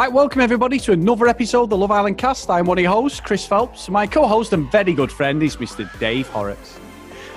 Right, welcome everybody to another episode of the Love Island cast. I'm one of your hosts, Chris Phelps. My co host and very good friend is Mr. Dave Horrocks.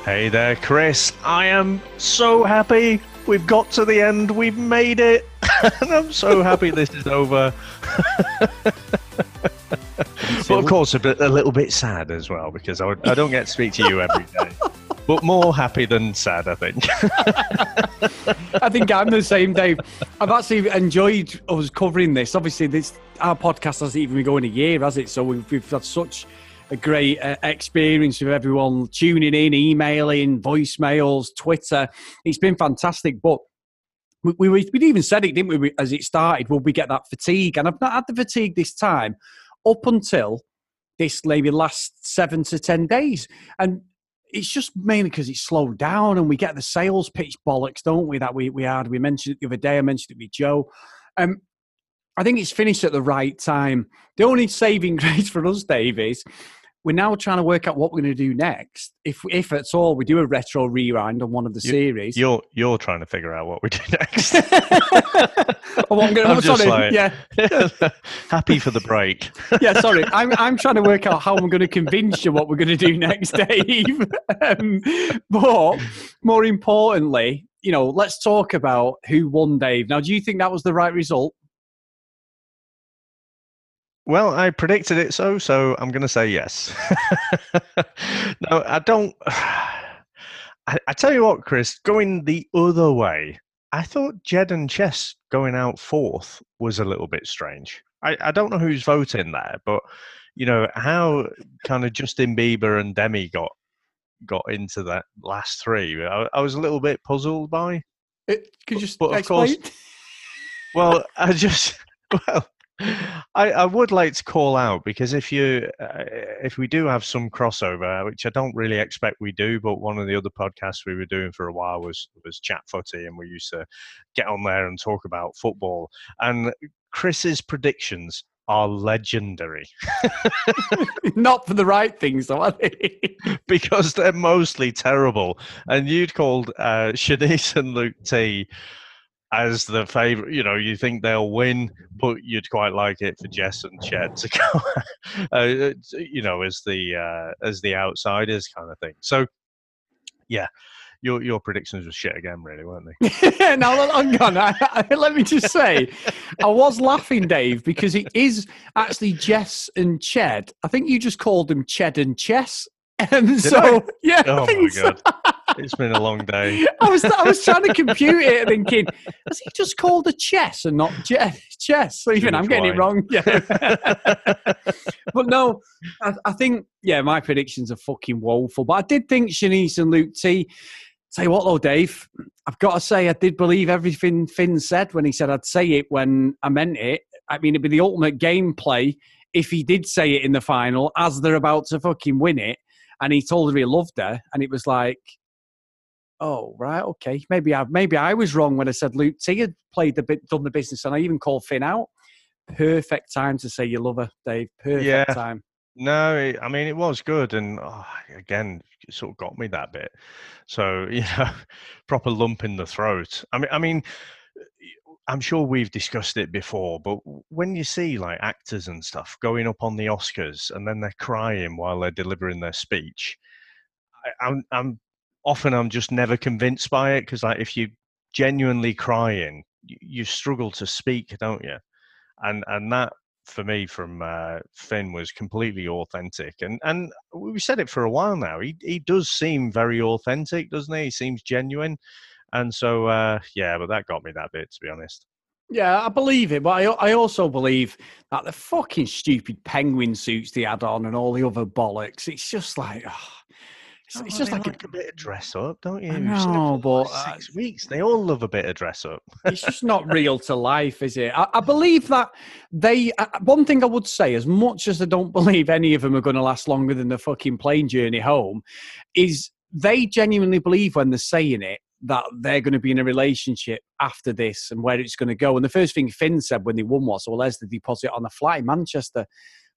Hey there, Chris. I am so happy. We've got to the end. We've made it. and I'm so happy this is over. but of course, a, bit, a little bit sad as well because I, I don't get to speak to you every day. but more happy than sad, I think. I think I'm the same, Dave. I've actually enjoyed us covering this. Obviously, this our podcast hasn't even been going a year, has it? So we've, we've had such a great uh, experience with everyone tuning in, emailing, voicemails, Twitter. It's been fantastic. But we, we, we even said it, didn't we, as it started? Will we get that fatigue? And I've not had the fatigue this time up until this maybe last seven to 10 days. And it's just mainly because it's slowed down and we get the sales pitch bollocks, don't we? That we, we had. We mentioned it the other day. I mentioned it with Joe. Um, I think it's finished at the right time. The only saving grace for us, Dave, is we're now trying to work out what we're going to do next. If, if at all, we do a retro rewind on one of the you, series. You're you're trying to figure out what we do next. oh, I'm, gonna, I'm just sorry. Like, yeah. happy for the break. yeah, sorry. I'm I'm trying to work out how I'm going to convince you what we're going to do next, Dave. um, but more importantly, you know, let's talk about who won, Dave. Now, do you think that was the right result? Well, I predicted it so, so I'm going to say yes. no, I don't. I, I, tell you what, Chris, going the other way, I thought Jed and Chess going out fourth was a little bit strange. I, I don't know who's voting there, but you know how kind of Justin Bieber and Demi got got into that last three. I, I was a little bit puzzled by. It, could you just but, explain? Course, well, I just well I, I would like to call out because if you uh, if we do have some crossover, which I don't really expect we do, but one of the other podcasts we were doing for a while was was chat footy, and we used to get on there and talk about football. And Chris's predictions are legendary. Not for the right things, though, are they? because they're mostly terrible. And you'd called uh, Shanice and Luke T as the favorite. You know, you think they'll win, but you'd quite like it for Jess and Chet to go, uh, you know, as the uh, as the outsiders kind of thing. So, yeah. Your, your predictions were shit again, really, weren't they? now, hang on. I, I, let me just say, I was laughing, Dave, because it is actually Jess and Ched. I think you just called them Ched and Chess. And Did so, I? yeah. Oh, my God. So it's been a long day. I was I was trying to compute it, thinking, has he just called a chess and not je- chess? Even I'm getting it wrong. Yeah. but no, I, I, think yeah, my predictions are fucking woeful. But I did think Shanice and Luke T. Tell you what though, Dave, I've got to say I did believe everything Finn said when he said I'd say it when I meant it. I mean, it'd be the ultimate gameplay if he did say it in the final as they're about to fucking win it and he told her he loved her, and it was like, oh right, okay, maybe I maybe I was wrong when I said Luke T had played the bit, done the business, and I even called Finn out. Perfect time to say you love her, Dave. Perfect yeah. time. No, it, I mean it was good, and oh, again, it sort of got me that bit. So you know, proper lump in the throat. I mean, I mean, I'm sure we've discussed it before, but when you see like actors and stuff going up on the Oscars and then they're crying while they're delivering their speech, I, I'm, I'm often I'm just never convinced by it because like if you genuinely crying, you, you struggle to speak, don't you? And and that for me from uh, Finn was completely authentic, and and we said it for a while now. He he does seem very authentic, doesn't he? He seems genuine, and so uh, yeah. But that got me that bit, to be honest. Yeah, I believe it, but I I also believe that the fucking stupid penguin suits they had on and all the other bollocks. It's just like. Oh it's, oh, it's just like, like a, bit of dress up, don't you? Know, but like six uh, weeks. They all love a bit of dress up. it's just not real to life, is it? I, I believe that they. Uh, one thing I would say, as much as I don't believe any of them are going to last longer than the fucking plane journey home, is they genuinely believe when they're saying it that they're going to be in a relationship after this and where it's going to go. And the first thing Finn said when they won was, "Well, there's the deposit on the flight Manchester."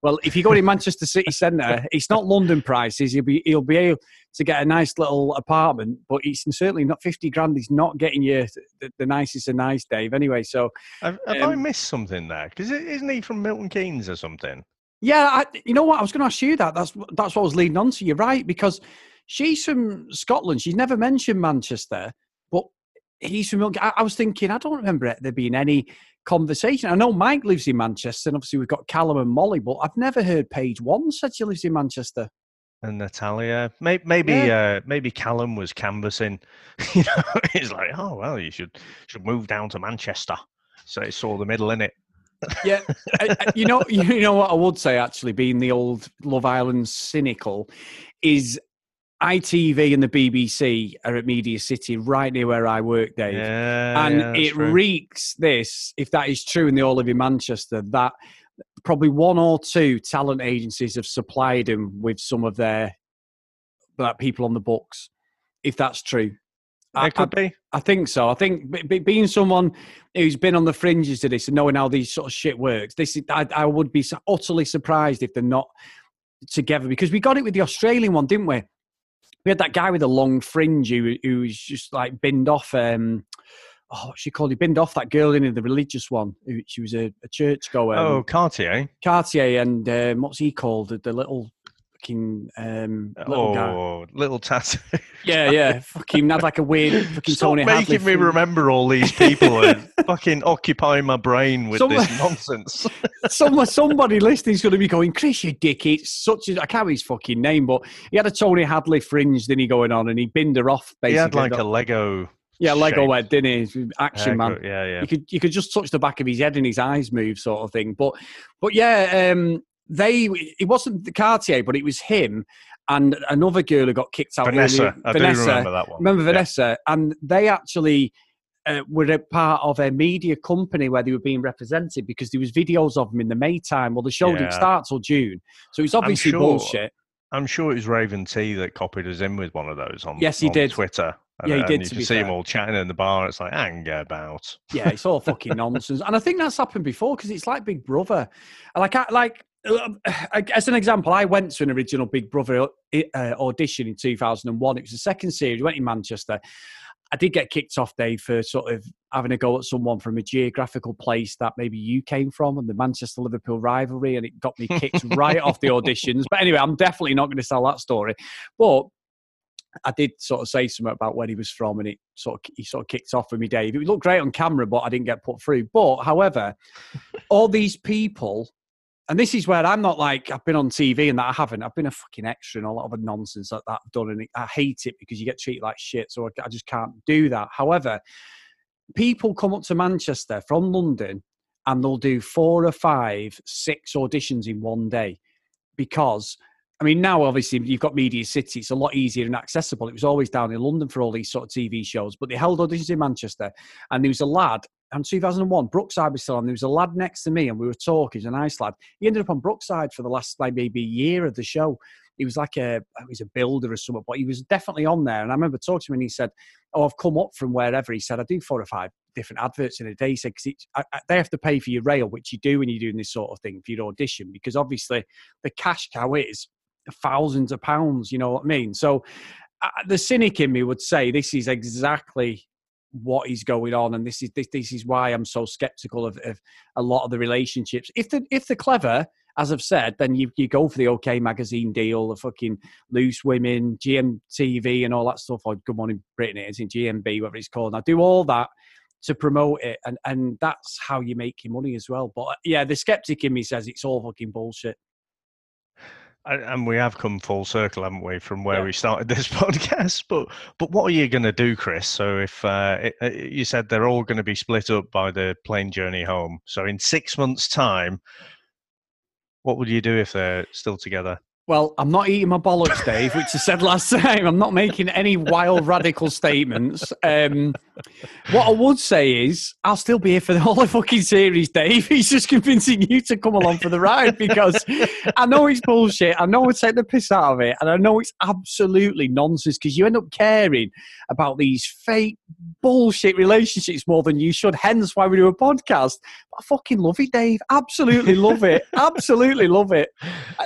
Well, if you go to Manchester City Centre, it's not London prices. He'll be he'll be able to get a nice little apartment, but it's certainly not fifty grand. He's not getting you the, the nicest of nice, Dave. Anyway, so have, have um, I missed something there? Because isn't he from Milton Keynes or something? Yeah, I, you know what? I was going to ask you that. That's that's what I was leading on to. You're right because she's from Scotland. She's never mentioned Manchester, but he's from. I, I was thinking. I don't remember there being any conversation. I know Mike lives in Manchester, and obviously we've got Callum and Molly, but I've never heard Paige once said she lives in Manchester. And Natalia, maybe maybe, yeah. uh, maybe Callum was canvassing. you know, he's like, oh well, you should should move down to Manchester. So it's all the middle in it yeah, I, you know, you know what I would say actually, being the old Love Island cynical, is ITV and the BBC are at Media City, right near where I work, Dave. Yeah, and yeah, it true. reeks this, if that is true, and they all live in Manchester, that probably one or two talent agencies have supplied him with some of their that people on the books, if that's true. It could I, be. I think so. I think b- b- being someone who's been on the fringes of this and knowing how these sort of shit works, this is, I, I would be utterly surprised if they're not together because we got it with the Australian one, didn't we? We had that guy with a long fringe who, who was just like binned off. Um, oh, she called? He binned off that girl in the religious one. Who, she was a, a church goer. Oh, Cartier. Cartier, and um, what's he called? The, the little fucking um, little oh, guy. little tattoo. Yeah, yeah. fucking had like a weird fucking Stop Tony making Hadley me thing. remember all these people and fucking occupying my brain with this nonsense. Some, somebody listening's going to be going, Chris, you dick. It's such a, I can't remember his fucking name, but he had a Tony Hadley fringe, didn't he, going on, and he binned her off, he basically. had like a Lego. yeah, Lego head, didn't he? Action man. Yeah, yeah. You could you could just touch the back of his head and his eyes move, sort of thing. But but yeah, um, they it wasn't the Cartier, but it was him and another girl who got kicked out. Vanessa. earlier. I Vanessa. do remember that one. Remember Yeah. Vanessa? And they actually uh, were a part of a media company where they were being represented because there was videos of them in the May time. Well, the show didn't start till June, so it's obviously sure- bullshit. I'm sure it was Raven T that copied us in with one of those on, Yes, he on did. Twitter. And, Yeah, he did, you to can see fair. all chatting in the bar. It's like, hang about. Yeah, it's all fucking nonsense, and I think that's happened before because it's like Big Brother. Like, I, like as an example, I went to an original Big Brother uh, audition in 2001. It was the second series. We went in Manchester. I did get kicked off, Dave, for sort of having a go at someone from a geographical place that maybe you came from and the Manchester Liverpool rivalry, and it got me kicked right off the auditions. But anyway, I'm definitely not going to tell that story. But I did sort of say something about where he was from, and it sort of he sort of kicked off with me, Dave. It looked great on camera, but I didn't get put through. But however, all these people, and this is where I'm not like I've been on TV and that I haven't. I've been a fucking extra and a lot of nonsense like that I've done, and I hate it because you get treated like shit. So I, I just can't do that. However, people come up to Manchester from London and they'll do four or five, six auditions in one day because I mean, now obviously you've got Media City, it's a lot easier and accessible. It was always down in London for all these sort of TV shows, but they held auditions in Manchester. And there was a lad, in 2001, Brookside was still on. There was a lad next to me, and we were talking. He's a nice lad. He ended up on Brookside for the last like maybe year of the show. He was like a, he was a builder or something, but he was definitely on there. And I remember talking to him, and he said, "Oh, I've come up from wherever." He said, "I do four or five different adverts in a day." He said, "Because they have to pay for your rail, which you do when you're doing this sort of thing for your audition, because obviously the cash cow is." thousands of pounds. You know what I mean? So uh, the cynic in me would say this is exactly what is going on, and this is this, this is why I'm so skeptical of, of a lot of the relationships. If the if they're clever, as I've said, then you, you go for the OK magazine deal, the fucking loose women, GMTV, and all that stuff. Or Good Morning Britain, it is in GMB, whatever it's called. I do all that to promote it, and and that's how you make your money as well. But yeah, the skeptic in me says it's all fucking bullshit. And- we have come full circle, haven't we, from where Yeah. we started this podcast? But but what are you going to do, Chris? So if uh, it, uh, you said they're all going to be split up by the plane journey home, so in six months' time, what would you do if they're still together? Well, I'm not eating my bollocks, Dave, which I said last time. I'm not making any wild radical statements. Um, what I would say is, I'll still be here for the whole fucking series, Dave. He's just convincing you to come along for the ride because I know it's bullshit. I know it's take the piss out of it, and I know it's absolutely nonsense because you end up caring about these fake bullshit relationships more than you should. Hence, why we do a podcast. But I fucking love it, Dave. Absolutely love it. absolutely love it.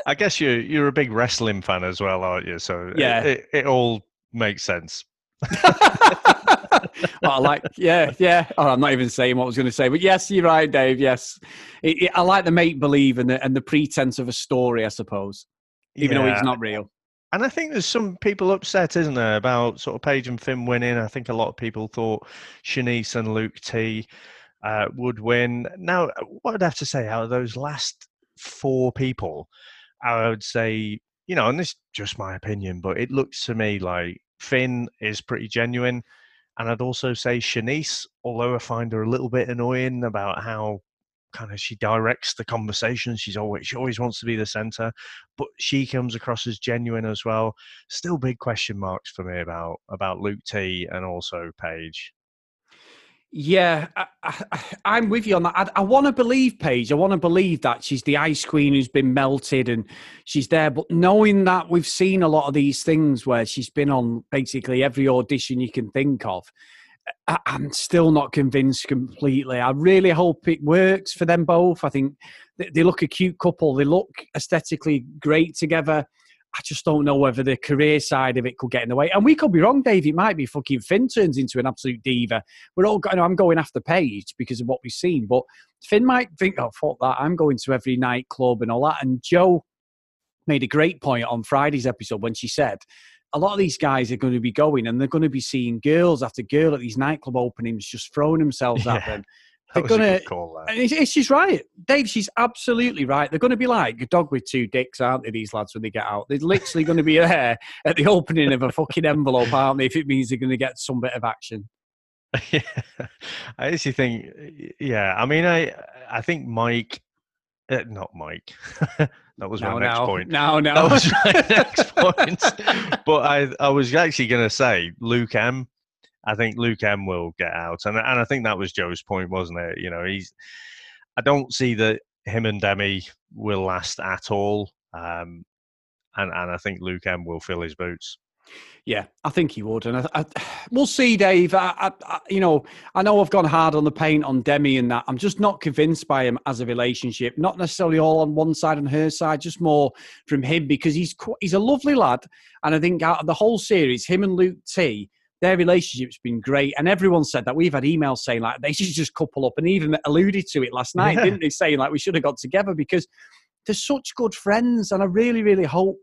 I guess you you're a big wrestling fan as well, aren't you? So Yeah. it, it, it all makes sense. well, I like, yeah, yeah. Oh, I'm not even saying what I was going to say, but yes, you're right, Dave. Yes, it, it, I like the make believe and the and the pretense of a story, I suppose, even though it's not real. And I think there's some people upset, isn't there, about sort of Paige and Finn winning. I think a lot of people thought Shanice and Luke T uh, would win. Now, what I'd have to say out of those last four people, I would say, you know, and this is just my opinion, but it looks to me like Finn is pretty genuine. And I'd also say Shanice, although I find her a little bit annoying about how kind of she directs the conversation. She's always she always wants to be the center, but she comes across as genuine as well. Still big question marks for me about about Luke T and also Paige. Yeah, I, I'm with you on that. I, I want to believe Paige. I want to believe that she's the ice queen who's been melted and she's there. But knowing that we've seen a lot of these things where she's been on basically every audition you can think of, I, I'm still not convinced completely. I really hope it works for them both. I think they, they look a cute couple. They look aesthetically great together. I just don't know whether the career side of it could get in the way. And we could be wrong, Dave. It might be fucking Finn turns into an absolute diva. We're all going, I'm going after Paige because of what we've seen. But Finn might think, oh, fuck that. I'm going to every nightclub and all that. And Joe made a great point on Friday's episode when she said, a lot of these guys are going to be going and they're going to be seeing girls after girl at these nightclub openings just throwing themselves at them. That They're gonna- call. It's, it's she's right, Dave. She's absolutely right. They're going to be like a dog with two dicks, aren't they? These lads when they get out, they're literally going to be there at the opening of a fucking envelope, aren't they? If it means they're going to get some bit of action. yeah, I actually think, yeah. I mean, I I think Mike, uh, not Mike. that was No, my next no, point. no, no. That was my next point. But I, I was actually going to say Luke M. I think Luke M will get out, and and I think that was Joe's point, wasn't it? You know, he's. I don't see that him and Demi will last at all, um, and and I think Luke M will fill his boots. Yeah, I think he would, and I, I, we'll see, Dave. I, you know, I know I've gone hard on the paint on Demi and that. I'm just not convinced by him as a relationship. Not necessarily all on one side and her side, just more from him because he's he's a lovely lad, and I think out of the whole series, him and Luke T. Their relationship's been great, and everyone said that. We've had emails saying like they should just couple up, and even alluded to it last night, Yeah. didn't they? Saying like we should have got together because they're such good friends, and I really, really hope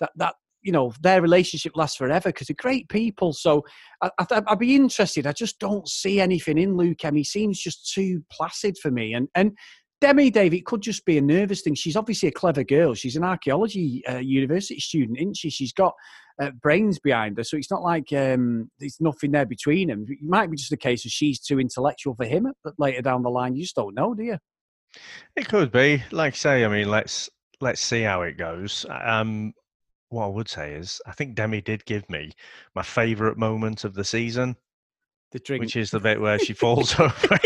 that that you know their relationship lasts forever because they're great people. So I, I, I'd be interested. I just don't see anything in Luke M. He seems just too placid for me. And and Demi, Dave, it could just be a nervous thing. She's obviously a clever girl. She's an archaeology uh, university student, isn't she? She's got uh, brains behind her, so it's not like um, there's nothing there between them. It might be just a case of she's too intellectual for him but later down the line. You just don't know, do you? It could be, like say. I mean, let's let's see how it goes. Um, what I would say is, I think Demi did give me my favourite moment of the season, The drink. which is the bit where she falls over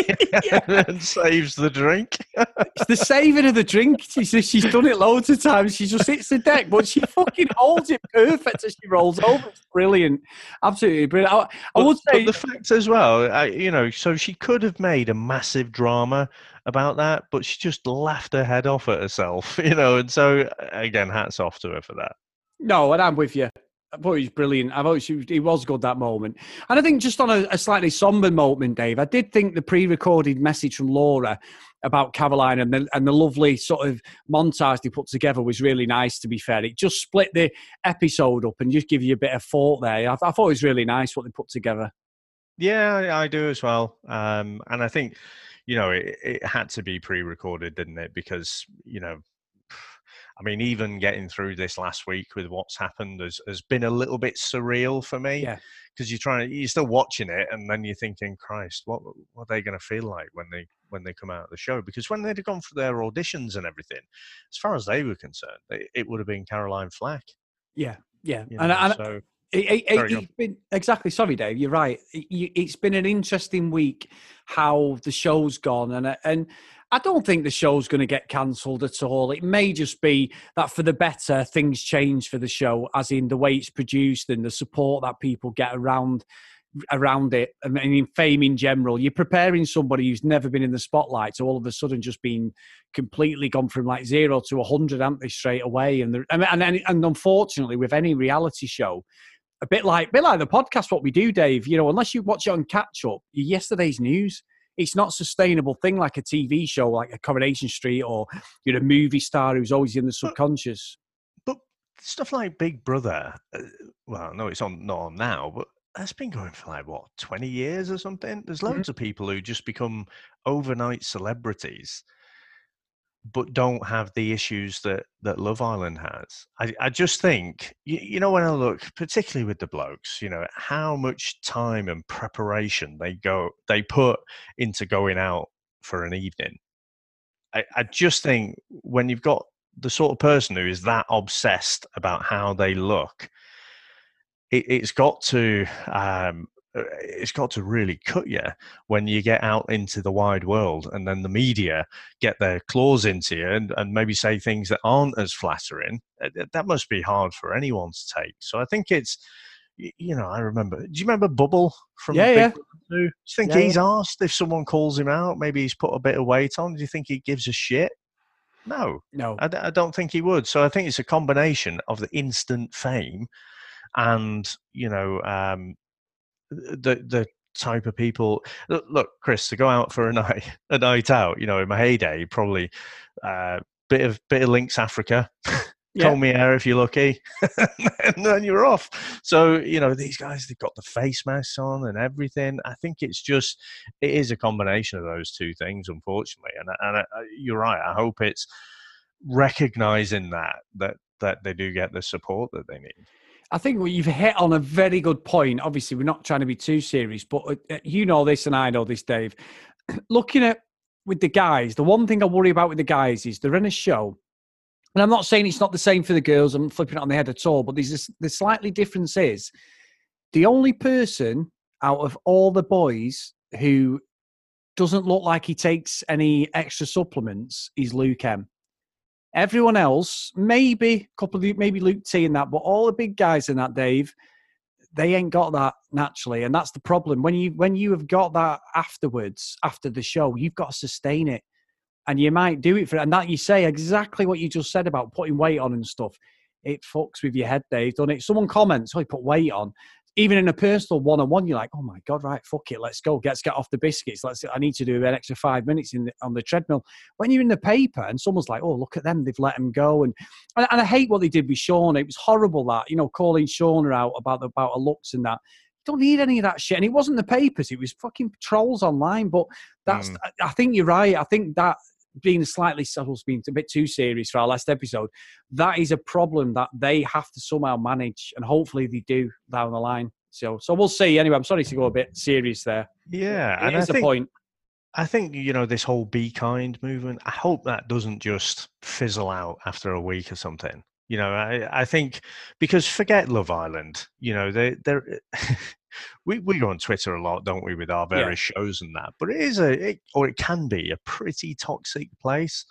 and saves the drink. It's the saving of the drink. She says she's done it loads of times. She just hits the deck, but she fucking holds it perfect as she rolls over. It's brilliant. Absolutely brilliant. I, I But- would say, the fact as well, I, you know, so she could have made a massive drama about that, but she just laughed her head off at herself, you know. And so, again, hats off to her for that. no, and I'm with you. I thought he was brilliant. I thought he was good that moment. And I think just on a, a slightly somber moment, Dave, I did think the pre-recorded message from Laura about Caroline and the, and the lovely sort of montage they put together was really nice, to be fair. It just split the episode up and just give you a bit of thought there. I, I thought it was really nice what they put together. Yeah, I I do as well. Um, and I think, you know, it, it had to be pre-recorded, didn't it? Because you know, I mean, even getting through this last week with what's happened has, has been a little bit surreal for me. Yeah. Because you're trying, you're still watching it, and then you're thinking, Christ, what what are they going to feel like when they when they come out of the show? Because when they'd gone for their auditions and everything, as far as they were concerned, it, it would have been Caroline Flack. Yeah, yeah, you and, know, and so it, it, has been exactly. Sorry, Dave. You're right. It, it's been an interesting week how the show's gone, and and I don't think the show's going to get cancelled at all. It may just be that for the better, things change for the show, as in the way it's produced and the support that people get around around it. I mean, fame in general. You're preparing somebody who's never been in the spotlight to all of a sudden just being completely gone from like zero to a hundred, aren't they, straight away? And and and, and unfortunately, with any reality show. A bit like, bit like the podcast, what we do, Dave. You know, unless you watch it on catch up, yesterday's news it's not sustainable thing like a TV show, like a Coronation Street, or you're a movie star who's always in the subconscious. But, but stuff like Big Brother, uh, well, no, it's on not on now, but that's been going for like what twenty years or something. There's loads mm-hmm. of people who just become overnight celebrities but don't have the issues that that Love Island has. I, I just think you, you, know when I look, particularly with the blokes, you know how much time and preparation they go they put into going out for an evening. I, I just think when you've got the sort of person who is that obsessed about how they look, it, has got to um, it's got to really cut you when you get out into the wide world and then the media get their claws into you and, and maybe say things that aren't as flattering. Uh, that must be hard for anyone to take. So I think it's, you know, I remember. Do you remember Bubble from yeah, Big yeah. Do you think yeah, he's yeah. asked if someone calls him out? Maybe he's put a bit of weight on. Do you think he gives a shit? No, no, I, I don't think he would. So I think it's a combination of the instant fame and you know um, the the type of people look chris to go out for a night a night out you know in my heyday probably uh bit of bit of Lynx Africa. Yeah. call me air if you're lucky and then you're off. So you know these guys they've got the face masks on and everything. I think it's just it is a combination of those two things unfortunately and, and you're right i hope it's recognizing that that that they do get the support that they need I think you've hit on a very good point. Obviously, we're not trying to be too serious, but uh, uh, you know this and I know this, Dave. Looking at with the guys, the one thing I worry about with the guys is they're in a show, and I'm not saying it's not the same for the girls. I'm flipping it on the head at all, but there's this, the slightly difference is the only person out of all the boys who doesn't look like he takes any extra supplements is Luke M. Everyone else, maybe a couple of maybe Luke T and that, but all the big guys in that, Dave, they ain't got that naturally, and that's the problem. When you when you have got that afterwards, after the show, you've got to sustain it, and you might do it for. And that you say exactly what you just said about putting weight on and stuff. It fucks with your head, Dave, doesn't it? Someone comments, "Oh, he put weight on," even in a personal one-on-one, you're like, oh my god, right, fuck it, let's go, let's get off the biscuits. Let's. I need to do an extra five minutes in the, on the treadmill. When you're in the paper and someone's like, oh, look at them, they've let him go, and and, and I hate what they did with Shaughna. It was horrible that you know calling Shaughna out about the, about her looks and that. You don't need any of that shit. And it wasn't the papers; it was fucking trolls online. But that's. Mm. I, I think you're right. I think that being slightly subtle, being a bit too serious for our last episode, that is a problem that they have to somehow manage, and hopefully they do down the line. So, so we'll see. Anyway, I'm sorry to go a bit serious there. Yeah, it and is I think, point. I think you know this whole "be kind" movement. I hope that doesn't just fizzle out after a week or something. You know, I, I think because forget Love Island. You know, they they're we, we go on Twitter a lot, don't we, with our various yeah. shows and that. But it is a, it, or it can be a pretty toxic place.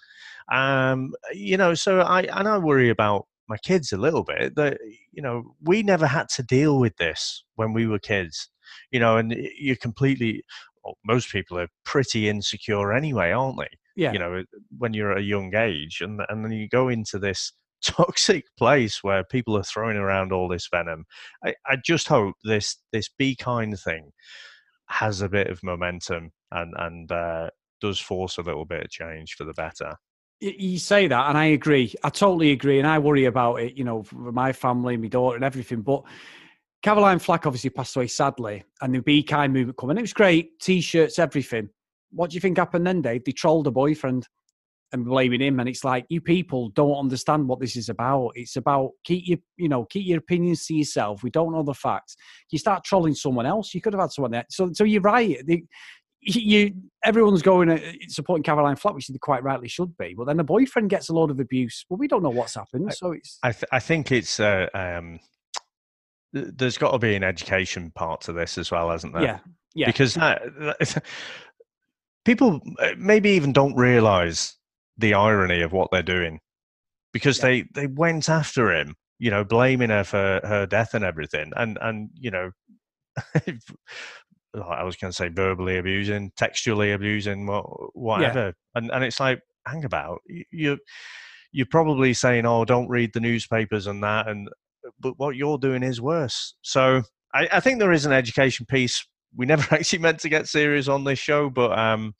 Um, you know, so I and I worry about my kids a little bit. That you know, we never had to deal with this when we were kids. You know, and you're completely. Well, most people are pretty insecure anyway, aren't they? Yeah. You know, when you're at a young age, and and then you go into this toxic place where people are throwing around all this venom. I, I just hope this this be kind thing has a bit of momentum and and uh, does force a little bit of change for the better. You say that, and I agree. I totally agree, and I worry about it. You know, my family, my daughter, and everything. But Caroline Flack obviously passed away sadly, and the Be Kind movement coming. It was great, t-shirts, everything. What do you think happened then, Dave? They trolled a boyfriend. And blaming him. And it's like you people don't understand what this is about. It's about keep your you know keep your opinions to yourself. We don't know the facts. You start trolling someone else. You could have had someone there. So so you're right. The, you everyone's going uh, supporting Caroline Flack, which they quite rightly should be. But then the boyfriend gets a load of abuse. Well, we don't know what's happened. So it's. I th- I think it's uh, um, there's got to be an education part to this as well, hasn't there? Yeah, yeah. Because that, that, people uh, maybe even don't realize the irony of what they're doing because yeah. they they went after him you know blaming her for her death and everything and and you know I was going to say verbally abusing, textually abusing, whatever. Yeah. And and it's like, hang about, you you're probably saying, oh, don't read the newspapers and that, and but what you're doing is worse. So I, I think there is an education piece. We never actually meant to get serious on this show, but um,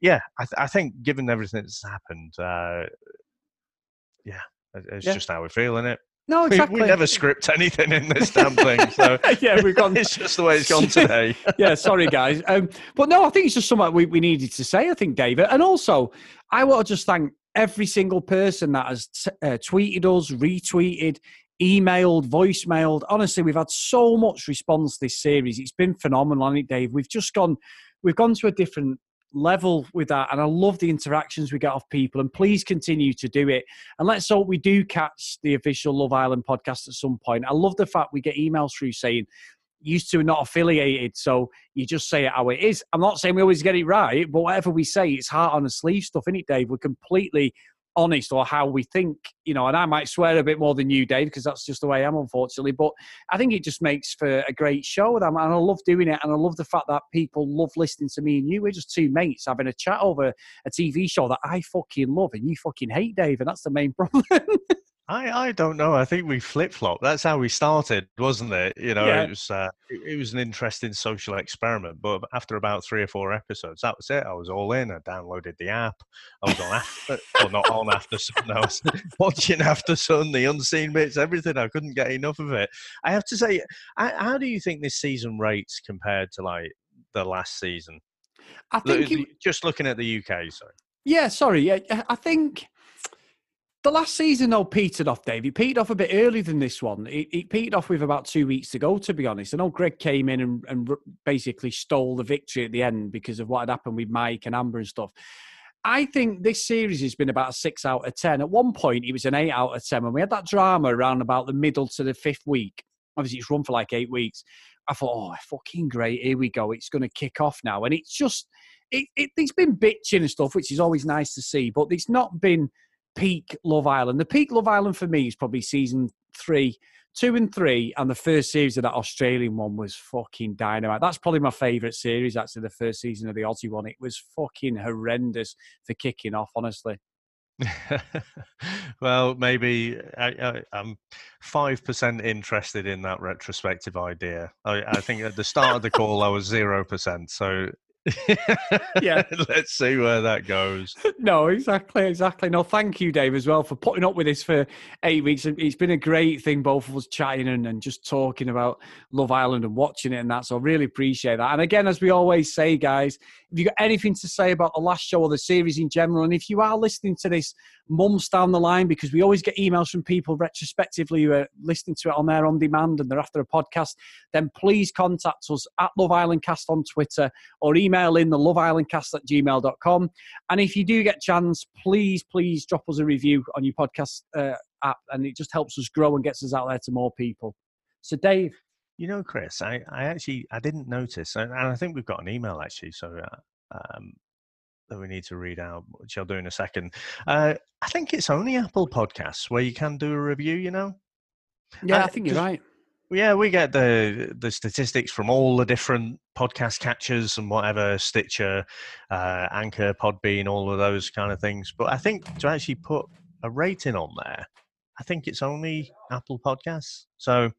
yeah, I, th- I think given everything that's happened, uh, yeah, it's yeah. just how we're feeling it. No, exactly. We, we, never script anything in this damn thing, so yeah, we've gone. it's just the way it's gone today. yeah, sorry guys, um, but no, I think it's just something we, we needed to say. I think, David, and also I want to just thank every single person that has t- uh, tweeted us, retweeted, emailed, voicemailed. Honestly, we've had so much response this series. It's been phenomenal, hasn't it, Dave? We've just gone, we've gone to a different level with that. And I love the interactions we get off people. And please continue to do it. And let's hope we do catch the official Love Island podcast at some point. I love the fact we get emails through saying, used to not affiliated, so you just say it how it is. I'm not saying we always get it right, but whatever we say, it's heart on the sleeve stuff, isn't it, Dave? We're completely honest or how we think, you know, and I might swear a bit more than you, Dave, because that's just the way I am, unfortunately. But I think it just makes for a great show, and, and I love doing it, and I love the fact that people love listening to me and you. We're just two mates having a chat over a TV show that I fucking love and you fucking hate, Dave, and that's the main problem. I, I don't know. I think we flip flop. That's how we started, wasn't it? You know, yeah. it was uh, it, it, was an interesting social experiment. But after about three or four episodes, that was it. I was all in. I downloaded the app. I was on after, well, not on after sun. I was watching Aftersun, the unseen bits, everything. I couldn't get enough of it. I have to say, how do you think this season rates compared to like the last season? I think it, just looking at the UK. Sorry. Yeah, sorry. Yeah, I think the last season, though, petered off, Dave. He petered off a bit earlier than this one. He, he petered off with about two weeks to go, to be honest. I know Greg came in and, and basically stole the victory at the end because of what had happened with Mike and Amber and stuff. I think this series has been about a six out of 10. At one point, it was an eight out of 10. And we had that drama around about the middle to the fifth week. Obviously, it's run for like eight weeks. I thought, oh, fucking great. Here we go. It's going to kick off now. And it's just, it, it, it's been bitching and stuff, which is always nice to see, but it's not been peak Love Island. The peak Love Island for me is probably season three, two and three, and the first series of that Australian one was fucking dynamite. That's probably my favourite series, actually, the first season of the Aussie one. It was fucking horrendous for kicking off, honestly. well, maybe I, am five percent interested in that retrospective idea. I, I, think at the start of the call I was zero percent. So yeah. Let's see where that goes. No, exactly, exactly. No, thank you, Dave, as well, for putting up with this for eight weeks. It's been a great thing, both of us chatting and, and just talking about Love Island and watching it and that. So I really appreciate that. And again, as we always say, guys, if you've got anything to say about the last show or the series in general, and if you are listening to this months down the line, because we always get emails from people retrospectively who are listening to it on their on demand and they're after a podcast, then please contact us at Love Island Cast on Twitter or email in the Love Island Cast at gmail.com. And if you do get a chance, please, please drop us a review on your podcast uh, app, and it just helps us grow and gets us out there to more people. So, Dave, you know, Chris, I, I actually I didn't notice, and, I think we've got an email actually, so uh, um, that we need to read out, which I'll do in a second. Uh, I think it's only Apple Podcasts where you can do a review. You know. Yeah, uh, I think you're right. Yeah, we get the the statistics from all the different podcast catchers and whatever Stitcher, uh, Anchor, Podbean, all of those kind of things. But I think to actually put a rating on there, I think it's only Apple Podcasts. So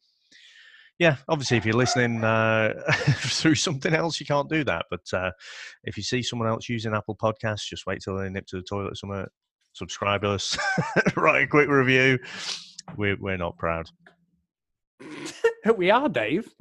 yeah, obviously, if you're listening uh, through something else, you can't do that. But uh, if you see someone else using Apple Podcasts, just wait till they nip to the toilet somewhere, subscribe us, write a quick review. We're, we're not proud. we are, Dave.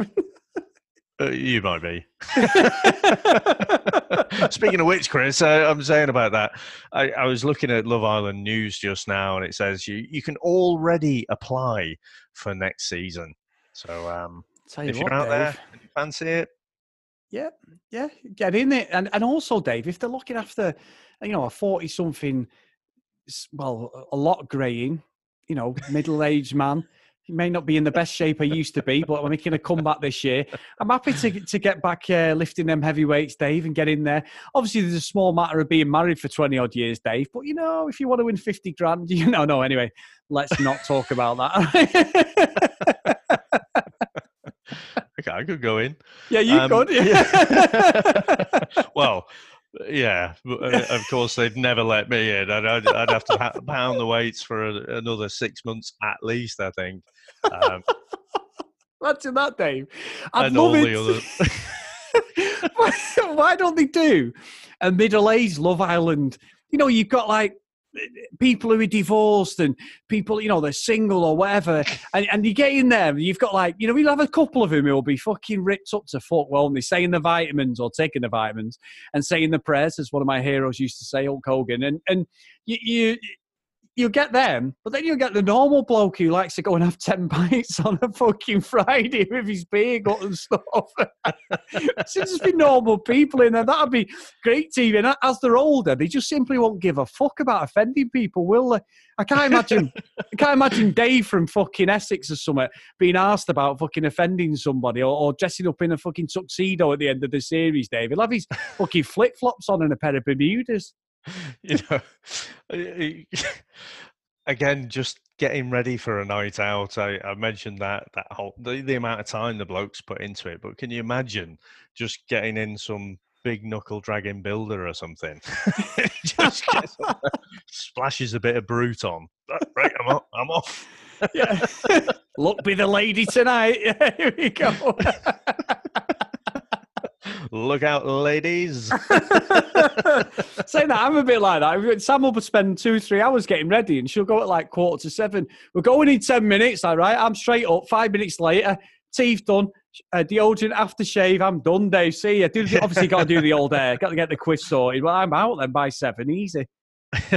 Uh, you might be. Speaking of which, Chris, uh, I'm saying about that. I, I, was looking at Love Island news just now, and it says you you can already apply for next season. So um, you if what, you're out Dave, there and you fancy it, yeah, yeah, get in it. And and also, Dave, if they're looking after, you know, a forty something, well, a lot graying, you know, middle aged man. He may not be in the best shape I used to be, but I'm making a comeback this year. I'm happy to to get back uh, lifting them heavyweights, Dave, and get in there. Obviously, there's a small matter of being married for 20 odd years, Dave. But you know, if you want to win 50 grand, you know, no. Anyway, let's not talk about that. okay, I could go in. Yeah, you um, could. Yeah. well, yeah, uh, of course they'd never let me in. I'd, I'd, I'd have to pound the weights for a, another six months at least. I think. Um, Imagine that, Dave. I'd love it. Other... why, why don't they do a middle-aged Love Island? You know, you've got like people who are divorced and people, you know, they're single or whatever, and, and you get in there and you've got like, you know, we'll have a couple of them who'll be fucking ripped up to fuck, well, and they're saying the vitamins or taking the vitamins and saying the prayers, as one of my heroes used to say, Hulk Hogan, and and you, you you'll get them, but then you'll get the normal bloke who likes to go and have 10 pints on a fucking Friday with his beer gut and stuff. Should just be normal people in there. That'd be great TV. And as they're older, they just simply won't give a fuck about offending people, will they? I can't imagine I can't imagine Dave from fucking Essex or somewhere being asked about fucking offending somebody or, or dressing up in a fucking tuxedo at the end of the series, Dave. He'll have his fucking flip flops on and a pair of Bermudas. you know, again, just getting ready for a night out. I, I mentioned that that whole the, the amount of time the blokes put into it, but can you imagine just getting in some big knuckle dragon builder or something? just splashes a bit of Brut on. Right, I'm off. I'm off. yeah. Look, be the lady tonight. Here we go. Look out, ladies. Saying that, I'm a bit like that. Sam will spend two, three hours getting ready and she'll go at like quarter to seven. We're going in 10 minutes, all right? I'm straight up. Five minutes later, teeth done, uh, deodorant, aftershave. I'm done, Dave. See you. Do, obviously, got to do the old hair. Got to get the quiz sorted. Well, I'm out then by seven. Easy.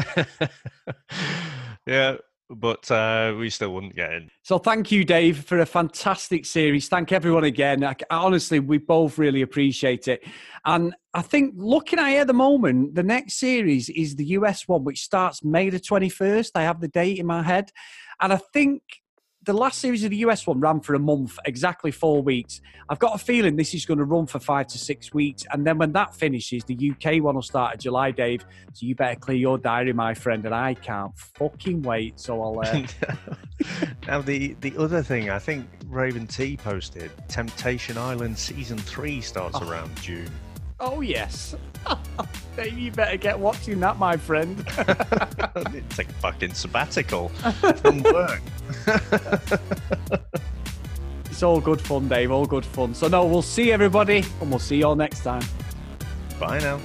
yeah, but uh, we still wouldn't get in. So thank you, Dave, for a fantastic series. Thank everyone again. I, honestly, we both really appreciate it. And I think looking at it at the moment, the next series is the US one, which starts May the 21st. I have the date in my head. And I think the last series of the US one ran for a month, exactly four weeks. I've got a feeling this is going to run for five to six weeks. And then when that finishes, the UK one will start in July, Dave. So you better clear your diary, my friend. And I can't fucking wait. So I'll. Uh... now, the, the other thing, I think Raven T posted Temptation Island season three starts oh. around June. Oh, yes. you better get watching that, my friend. Take a fucking sabbatical from work. it's all good fun, Dave. All good fun. So, no, we'll see everybody, and we'll see you all next time. Bye now.